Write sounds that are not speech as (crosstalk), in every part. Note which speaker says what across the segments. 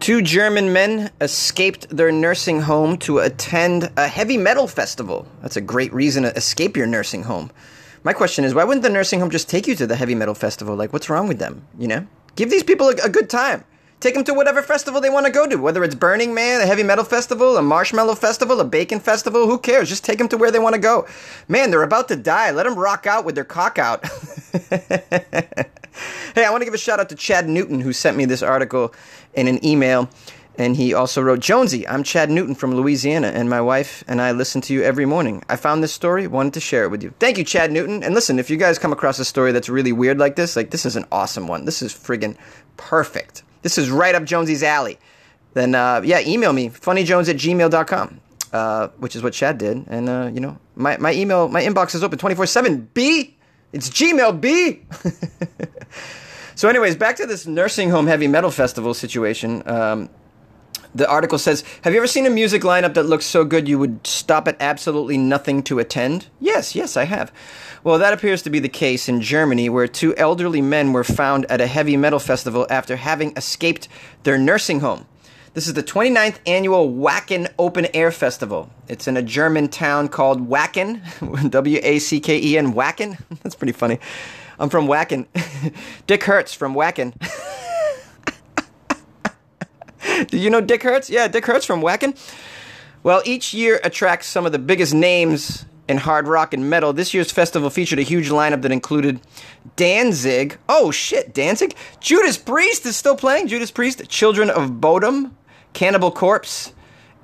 Speaker 1: Two German men escaped their nursing home to attend a heavy metal festival. That's a great reason to escape your nursing home. My question is, why wouldn't the nursing home just take you to the heavy metal festival? Like, what's wrong with them? You know? Give these people a, a good time. Take them to whatever festival they want to go to, whether it's Burning Man, a heavy metal festival, a marshmallow festival, a bacon festival, who cares? Just take them to where they want to go. Man, they're about to die. Let them rock out with their cock out. (laughs) hey, I want to give a shout out to Chad Newton, who sent me this article in an email. And he also wrote, Jonesy, I'm Chad Newton from Louisiana, and my wife and I listen to you every morning. I found this story, wanted to share it with you. Thank you, Chad Newton. And listen, if you guys come across a story that's really weird like this, like this is an awesome one. This is friggin' perfect. This is right up Jonesy's alley. Then, uh, yeah, email me, funnyjones at gmail.com, uh, which is what Chad did. And, uh, you know, my, my email, my inbox is open 24 7. B! It's Gmail, B! (laughs) so, anyways, back to this nursing home heavy metal festival situation. Um, the article says, Have you ever seen a music lineup that looks so good you would stop at absolutely nothing to attend? Yes, yes, I have. Well, that appears to be the case in Germany, where two elderly men were found at a heavy metal festival after having escaped their nursing home. This is the 29th annual Wacken Open Air Festival. It's in a German town called Wacken, (laughs) W A C K E N, Wacken. (laughs) That's pretty funny. I'm from Wacken. (laughs) Dick Hertz from Wacken. Do you know Dick Hertz? Yeah, Dick Hertz from Wacken. Well, each year attracts some of the biggest names in hard rock and metal. This year's festival featured a huge lineup that included Danzig. Oh shit, Danzig. Judas Priest is still playing. Judas Priest, Children of Bodom, Cannibal Corpse,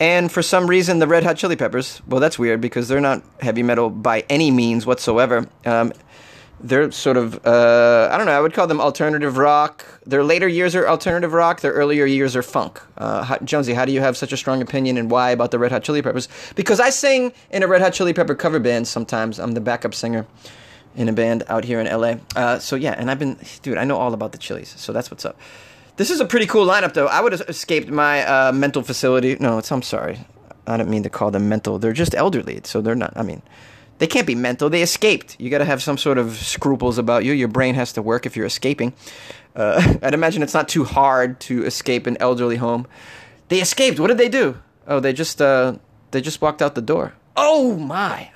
Speaker 1: and for some reason the Red Hot Chili Peppers. Well, that's weird because they're not heavy metal by any means whatsoever. Um, they're sort of uh, I don't know. I would call them alternative rock. Their later years are alternative rock. Their earlier years are funk. Uh, how, Jonesy, how do you have such a strong opinion and why about the Red Hot Chili Peppers? Because I sing in a Red Hot Chili Pepper cover band sometimes. I'm the backup singer in a band out here in LA. Uh, so yeah, and I've been, dude, I know all about the Chili's. So that's what's up. This is a pretty cool lineup, though. I would have escaped my uh, mental facility. No, it's I'm sorry. I don't mean to call them mental. They're just elderly, so they're not. I mean they can't be mental. They escaped. You got to have some sort of scruples about you. Your brain has to work if you're escaping. Uh, (laughs) I'd imagine it's not too hard to escape an elderly home. They escaped. What did they do? Oh, they just uh, they just walked out the door. Oh my!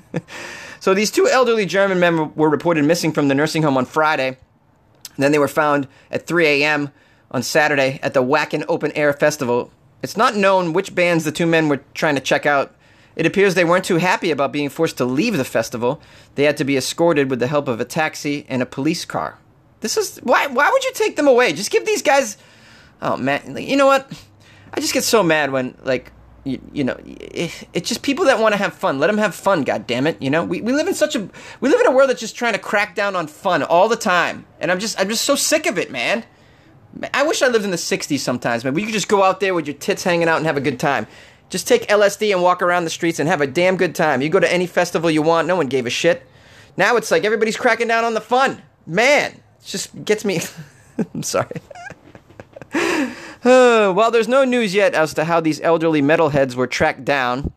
Speaker 1: (laughs) so these two elderly German men were reported missing from the nursing home on Friday. Then they were found at 3 a.m. on Saturday at the Wacken Open Air Festival. It's not known which bands the two men were trying to check out it appears they weren't too happy about being forced to leave the festival. They had to be escorted with the help of a taxi and a police car. This is why why would you take them away? Just give these guys Oh man, you know what? I just get so mad when like you, you know it, it's just people that want to have fun. Let them have fun, god damn it, you know? We we live in such a we live in a world that's just trying to crack down on fun all the time. And I'm just I'm just so sick of it, man. I wish I lived in the 60s sometimes, man. We could just go out there with your tits hanging out and have a good time. Just take LSD and walk around the streets and have a damn good time. You go to any festival you want, no one gave a shit. Now it's like everybody's cracking down on the fun. Man, it just gets me. (laughs) I'm sorry. (sighs) while there's no news yet as to how these elderly metalheads were tracked down,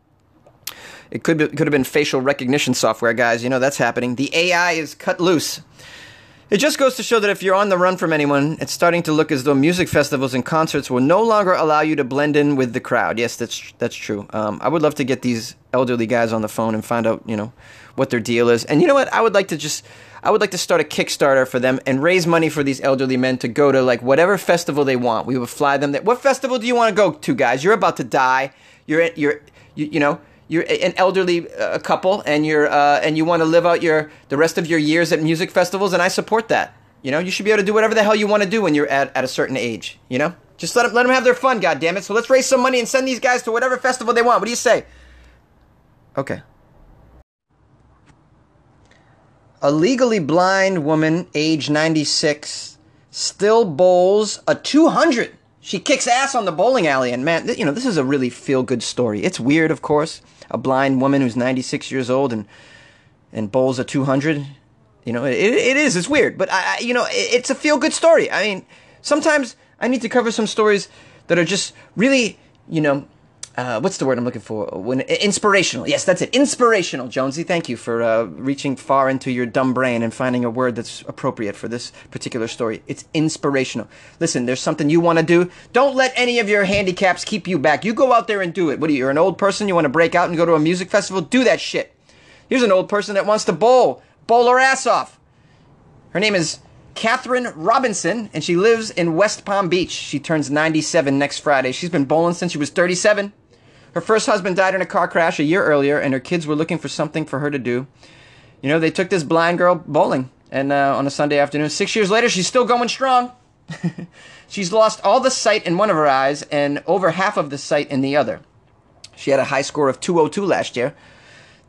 Speaker 1: it could be, could have been facial recognition software, guys. You know that's happening. The AI is cut loose. It just goes to show that if you're on the run from anyone, it's starting to look as though music festivals and concerts will no longer allow you to blend in with the crowd. Yes, that's that's true. Um, I would love to get these elderly guys on the phone and find out, you know, what their deal is. And you know what? I would like to just, I would like to start a Kickstarter for them and raise money for these elderly men to go to like whatever festival they want. We would fly them. What festival do you want to go to, guys? You're about to die. You're you're you, you know you're an elderly uh, couple and you're uh, and you want to live out your the rest of your years at music festivals and I support that. You know, you should be able to do whatever the hell you want to do when you're at, at a certain age, you know? Just let them, let them have their fun, God damn it. So let's raise some money and send these guys to whatever festival they want. What do you say? Okay. A legally blind woman, age 96, still bowls a 200 she kicks ass on the bowling alley, and man, you know this is a really feel good story. It's weird, of course, a blind woman who's 96 years old and and bowls a 200. You know, it, it is. It's weird, but I, you know, it, it's a feel good story. I mean, sometimes I need to cover some stories that are just really, you know, uh, what's the word I'm looking for? When inspirational. Yes, that's it. Inspirational, Jonesy. Thank you for uh, reaching far into your dumb brain and finding a word that's appropriate for this particular story. It's inspirational. Listen, there's something you want to do. Don't let any of your handicaps keep you back. You go out there and do it. What are you? You're an old person. You want to break out and go to a music festival? Do that shit. Here's an old person that wants to bowl. Bowl her ass off. Her name is Catherine Robinson, and she lives in West Palm Beach. She turns 97 next Friday. She's been bowling since she was 37. Her first husband died in a car crash a year earlier, and her kids were looking for something for her to do. You know, they took this blind girl bowling, and uh, on a Sunday afternoon. Six years later, she's still going strong. (laughs) she's lost all the sight in one of her eyes and over half of the sight in the other. She had a high score of 202 last year.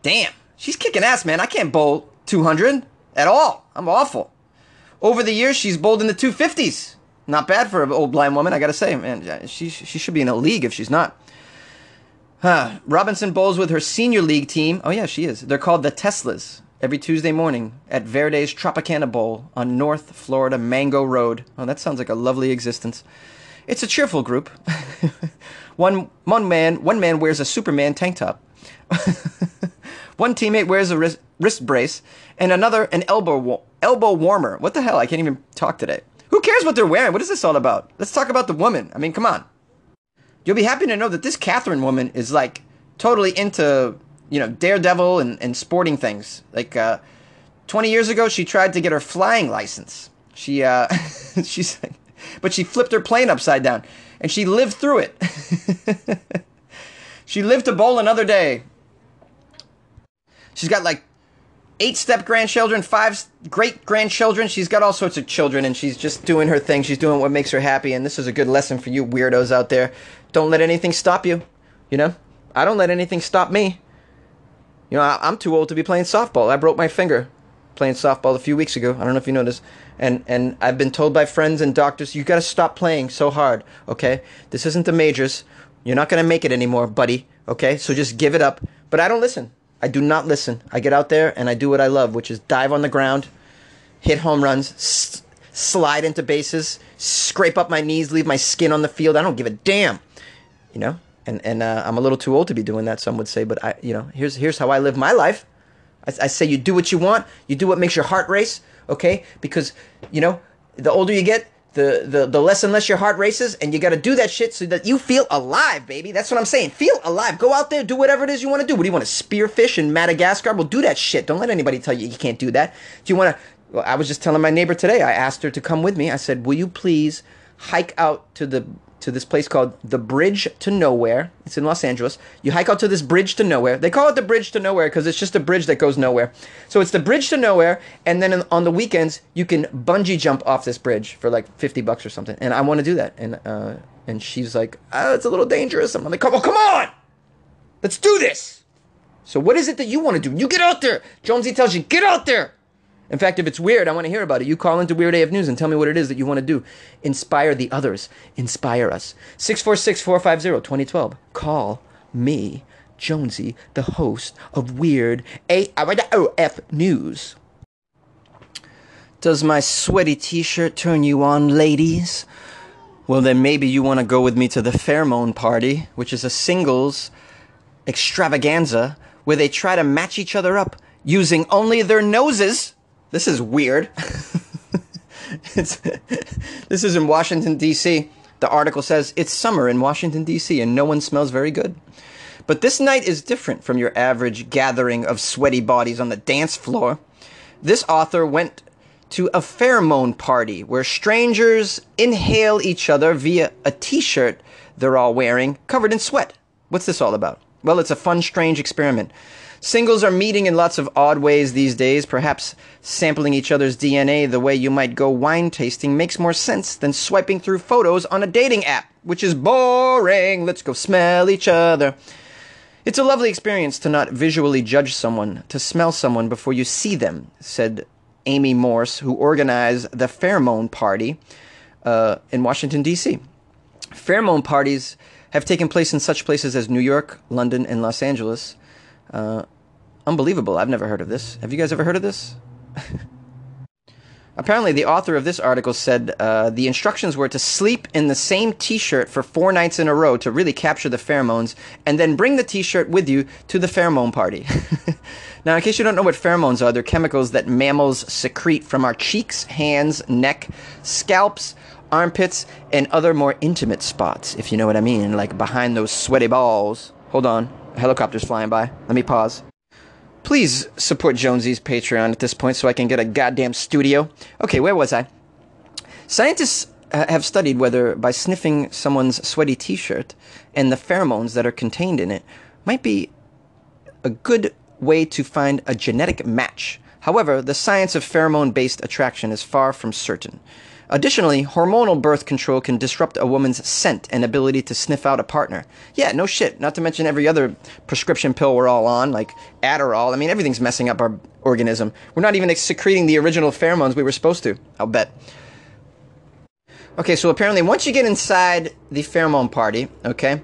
Speaker 1: Damn, she's kicking ass, man. I can't bowl 200 at all. I'm awful. Over the years, she's bowled in the 250s. Not bad for an old blind woman, I gotta say, man. She, she should be in a league if she's not. Huh. Robinson bowls with her senior league team. Oh, yeah, she is. They're called the Teslas every Tuesday morning at Verde's Tropicana Bowl on North Florida Mango Road. Oh, that sounds like a lovely existence. It's a cheerful group. (laughs) one, one, man, one man wears a Superman tank top. (laughs) one teammate wears a wrist, wrist, brace, and another an elbow elbow warmer. What the hell? I can't even talk today. Who cares what they're wearing? What is this all about? Let's talk about the woman. I mean, come on. You'll be happy to know that this Catherine woman is like totally into, you know, daredevil and, and sporting things. Like, uh, 20 years ago, she tried to get her flying license. She, uh, (laughs) she's, but she flipped her plane upside down and she lived through it. (laughs) she lived to bowl another day. She's got like eight step grandchildren, five great grandchildren. She's got all sorts of children, and she's just doing her thing. She's doing what makes her happy. And this is a good lesson for you weirdos out there. Don't let anything stop you. You know, I don't let anything stop me. You know, I, am too old to be playing softball. I broke my finger playing softball a few weeks ago. I don't know if you noticed. And and I've been told by friends and doctors, you got to stop playing so hard. Okay, this isn't the majors. You're not gonna make it anymore, buddy. Okay, so just give it up. But I don't listen. I do not listen. I get out there and I do what I love, which is dive on the ground, hit home runs, s- slide into bases, scrape up my knees, leave my skin on the field. I don't give a damn, you know. And and uh, I'm a little too old to be doing that. Some would say, but I, you know, here's here's how I live my life. I, I say you do what you want. You do what makes your heart race. Okay, because you know, the older you get, the, the, the less and less your heart races, and you got to do that shit so that you feel alive, baby. That's what I'm saying. Feel alive. Go out there, do whatever it is you want to do. What do you want to spearfish in Madagascar? Well, do that shit. Don't let anybody tell you you can't do that. Do you want to? Well, I was just telling my neighbor today. I asked her to come with me. I said, "Will you please hike out to the to this place called the Bridge to Nowhere. It's in Los Angeles. You hike out to this bridge to nowhere. They call it the Bridge to Nowhere because it's just a bridge that goes nowhere. So it's the Bridge to Nowhere, and then on the weekends you can bungee jump off this bridge for like fifty bucks or something. And I want to do that. And uh, and she's like, oh, it's a little dangerous. I'm like, come on, come on, let's do this. So what is it that you want to do? You get out there. Jonesy tells you, get out there. In fact, if it's weird, I want to hear about it. You call into Weird AF News and tell me what it is that you want to do. Inspire the others. Inspire us. 646 450 2012. Call me, Jonesy, the host of Weird AF uh, News. Does my sweaty t shirt turn you on, ladies? Well, then maybe you want to go with me to the Pheromone Party, which is a singles extravaganza where they try to match each other up using only their noses. This is weird. (laughs) this is in Washington, D.C. The article says it's summer in Washington, D.C., and no one smells very good. But this night is different from your average gathering of sweaty bodies on the dance floor. This author went to a pheromone party where strangers inhale each other via a t shirt they're all wearing, covered in sweat. What's this all about? Well, it's a fun, strange experiment. Singles are meeting in lots of odd ways these days. Perhaps sampling each other's DNA the way you might go wine tasting makes more sense than swiping through photos on a dating app, which is boring. Let's go smell each other. It's a lovely experience to not visually judge someone, to smell someone before you see them, said Amy Morse, who organized the Pheromone Party uh, in Washington, D.C. Pheromone parties have taken place in such places as New York, London, and Los Angeles. Uh, unbelievable. I've never heard of this. Have you guys ever heard of this? (laughs) Apparently, the author of this article said uh, the instructions were to sleep in the same t shirt for four nights in a row to really capture the pheromones, and then bring the t shirt with you to the pheromone party. (laughs) now, in case you don't know what pheromones are, they're chemicals that mammals secrete from our cheeks, hands, neck, scalps, armpits, and other more intimate spots, if you know what I mean, like behind those sweaty balls. Hold on, a helicopter's flying by. Let me pause. Please support Jonesy's Patreon at this point so I can get a goddamn studio. Okay, where was I? Scientists uh, have studied whether by sniffing someone's sweaty t shirt and the pheromones that are contained in it might be a good way to find a genetic match. However, the science of pheromone based attraction is far from certain. Additionally, hormonal birth control can disrupt a woman's scent and ability to sniff out a partner. Yeah, no shit. Not to mention every other prescription pill we're all on, like Adderall. I mean, everything's messing up our organism. We're not even secreting the original pheromones we were supposed to, I'll bet. Okay, so apparently, once you get inside the pheromone party, okay,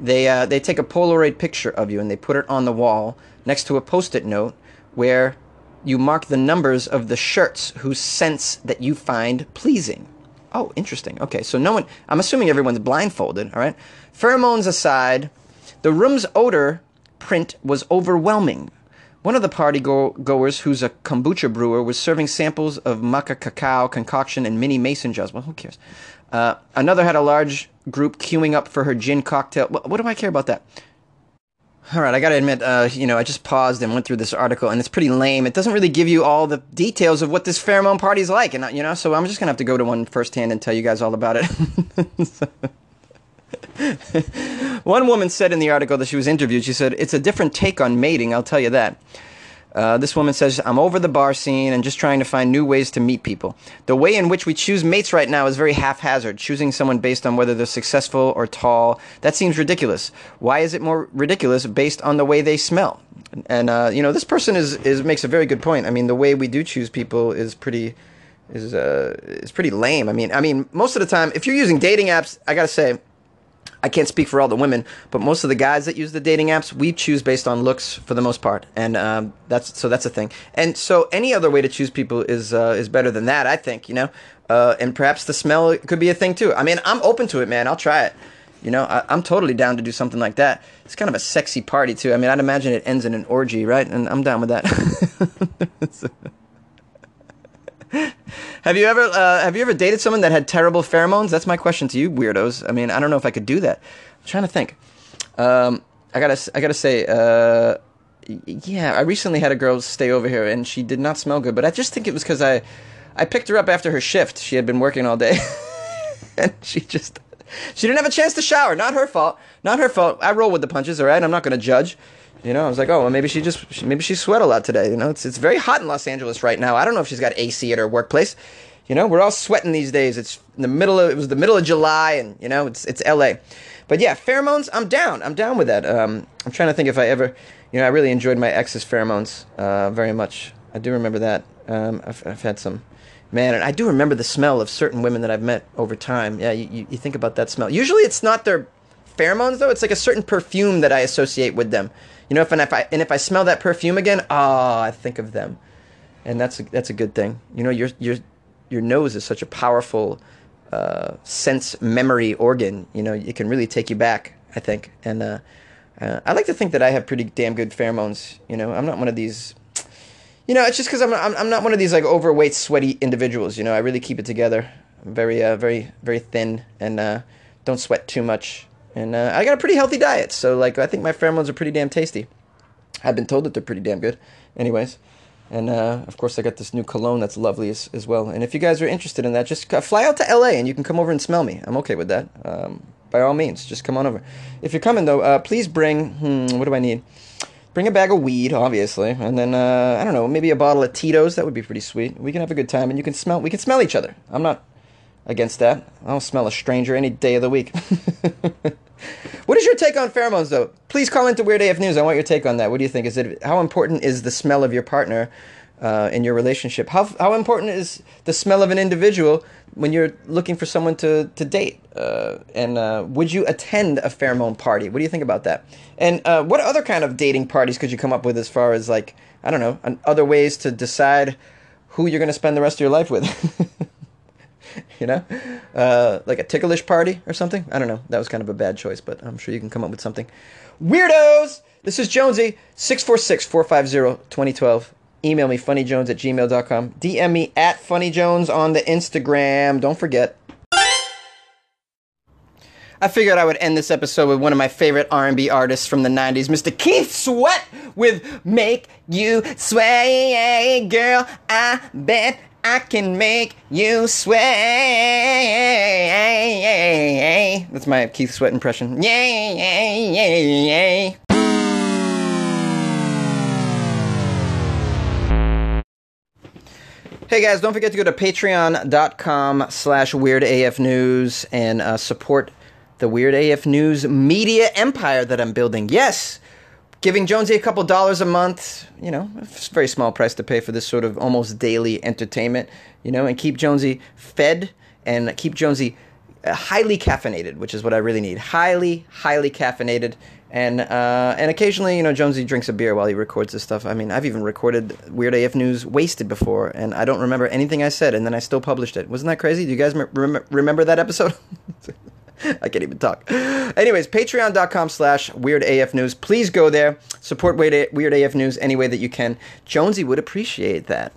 Speaker 1: they, uh, they take a Polaroid picture of you and they put it on the wall next to a post it note where you mark the numbers of the shirts whose scents that you find pleasing. Oh, interesting. Okay, so no one, I'm assuming everyone's blindfolded, all right? Pheromones aside, the room's odor print was overwhelming. One of the party go- goers, who's a kombucha brewer, was serving samples of maca cacao concoction in mini mason jars. Well, who cares? Uh, another had a large group queuing up for her gin cocktail. What, what do I care about that? All right, I got to admit, uh, you know, I just paused and went through this article, and it's pretty lame. It doesn't really give you all the details of what this pheromone party is like, and uh, you know, so I'm just gonna have to go to one firsthand and tell you guys all about it. (laughs) one woman said in the article that she was interviewed, she said, "It's a different take on mating, I'll tell you that." Uh, this woman says, I'm over the bar scene and just trying to find new ways to meet people. The way in which we choose mates right now is very haphazard, choosing someone based on whether they're successful or tall. That seems ridiculous. Why is it more ridiculous based on the way they smell? And, uh, you know, this person is, is makes a very good point. I mean, the way we do choose people is pretty is uh, is pretty lame. I mean, I mean, most of the time, if you're using dating apps, I gotta say, I can't speak for all the women, but most of the guys that use the dating apps, we choose based on looks for the most part, and um, that's so that's a thing. And so any other way to choose people is uh, is better than that, I think. You know, uh, and perhaps the smell could be a thing too. I mean, I'm open to it, man. I'll try it. You know, I, am totally down to do something like that. It's kind of a sexy party too. I mean, I'd imagine it ends in an orgy, right? And I'm down with that. (laughs) have you ever uh, have you ever dated someone that had terrible pheromones? That's my question to you, weirdos. I mean, I don't know if I could do that. I'm trying to think. Um, I gotta I gotta say, uh, yeah, I recently had a girl stay over here, and she did not smell good. But I just think it was because I I picked her up after her shift. She had been working all day, (laughs) and she just she didn't have a chance to shower. Not her fault. Not her fault. I roll with the punches. All right, I'm not gonna judge. You know, I was like, oh, well, maybe she just maybe she sweat a lot today. You know, it's it's very hot in Los Angeles right now. I don't know if she's got AC at her workplace. You know, we're all sweating these days. It's the middle of it was the middle of July, and you know, it's it's L.A. But yeah, pheromones. I'm down. I'm down with that. Um, I'm trying to think if I ever, you know, I really enjoyed my ex's pheromones uh, very much. I do remember that. Um, I've, I've had some man and i do remember the smell of certain women that i've met over time yeah you, you, think about that smell usually it's not their pheromones though it's like a certain perfume that i associate with them you know, if and if I and if I smell that perfume again, ah, oh, I think of them, and that's a, that's a good thing. You know, your your your nose is such a powerful uh, sense memory organ. You know, it can really take you back. I think, and uh, uh, I like to think that I have pretty damn good pheromones. You know, I'm not one of these. You know, it's just because I'm, I'm I'm not one of these like overweight, sweaty individuals. You know, I really keep it together. I'm very uh, very very thin and uh, don't sweat too much. And uh, I got a pretty healthy diet, so like I think my pheromones are pretty damn tasty. I've been told that they're pretty damn good. Anyways, and uh, of course I got this new cologne that's lovely as, as well. And if you guys are interested in that, just fly out to LA and you can come over and smell me. I'm okay with that. Um, by all means, just come on over. If you're coming though, uh, please bring. Hmm, what do I need? Bring a bag of weed, obviously, and then uh, I don't know, maybe a bottle of Tito's. That would be pretty sweet. We can have a good time, and you can smell. We can smell each other. I'm not against that. I'll smell a stranger any day of the week. (laughs) What is your take on pheromones, though? Please call into Weird AF News. I want your take on that. What do you think? Is it how important is the smell of your partner uh, in your relationship? How how important is the smell of an individual when you're looking for someone to to date? Uh, and uh, would you attend a pheromone party? What do you think about that? And uh, what other kind of dating parties could you come up with as far as like I don't know, other ways to decide who you're going to spend the rest of your life with. (laughs) (laughs) you know, uh, like a ticklish party or something. I don't know. That was kind of a bad choice, but I'm sure you can come up with something. Weirdos! This is Jonesy, 646 450 2012. Email me, funnyjones at gmail.com. DM me at funnyjones on the Instagram. Don't forget. I figured I would end this episode with one of my favorite R&B artists from the 90s, Mr. Keith Sweat with Make You Sway. Girl, I bet I can make you sway. That's my Keith Sweat impression. Yay, yay, yay, yay. Hey guys, don't forget to go to patreon.com slash weirdafnews and uh, support the Weird AF News media empire that I'm building. Yes, giving Jonesy a couple dollars a month, you know, it's a very small price to pay for this sort of almost daily entertainment, you know, and keep Jonesy fed and keep Jonesy uh, highly caffeinated, which is what I really need. Highly, highly caffeinated. And uh, and occasionally, you know, Jonesy drinks a beer while he records this stuff. I mean, I've even recorded Weird AF News wasted before, and I don't remember anything I said, and then I still published it. Wasn't that crazy? Do you guys rem- remember that episode? (laughs) (laughs) I can't even talk. Anyways, patreon.com slash weird AF news. Please go there. Support Weird AF News any way that you can. Jonesy would appreciate that.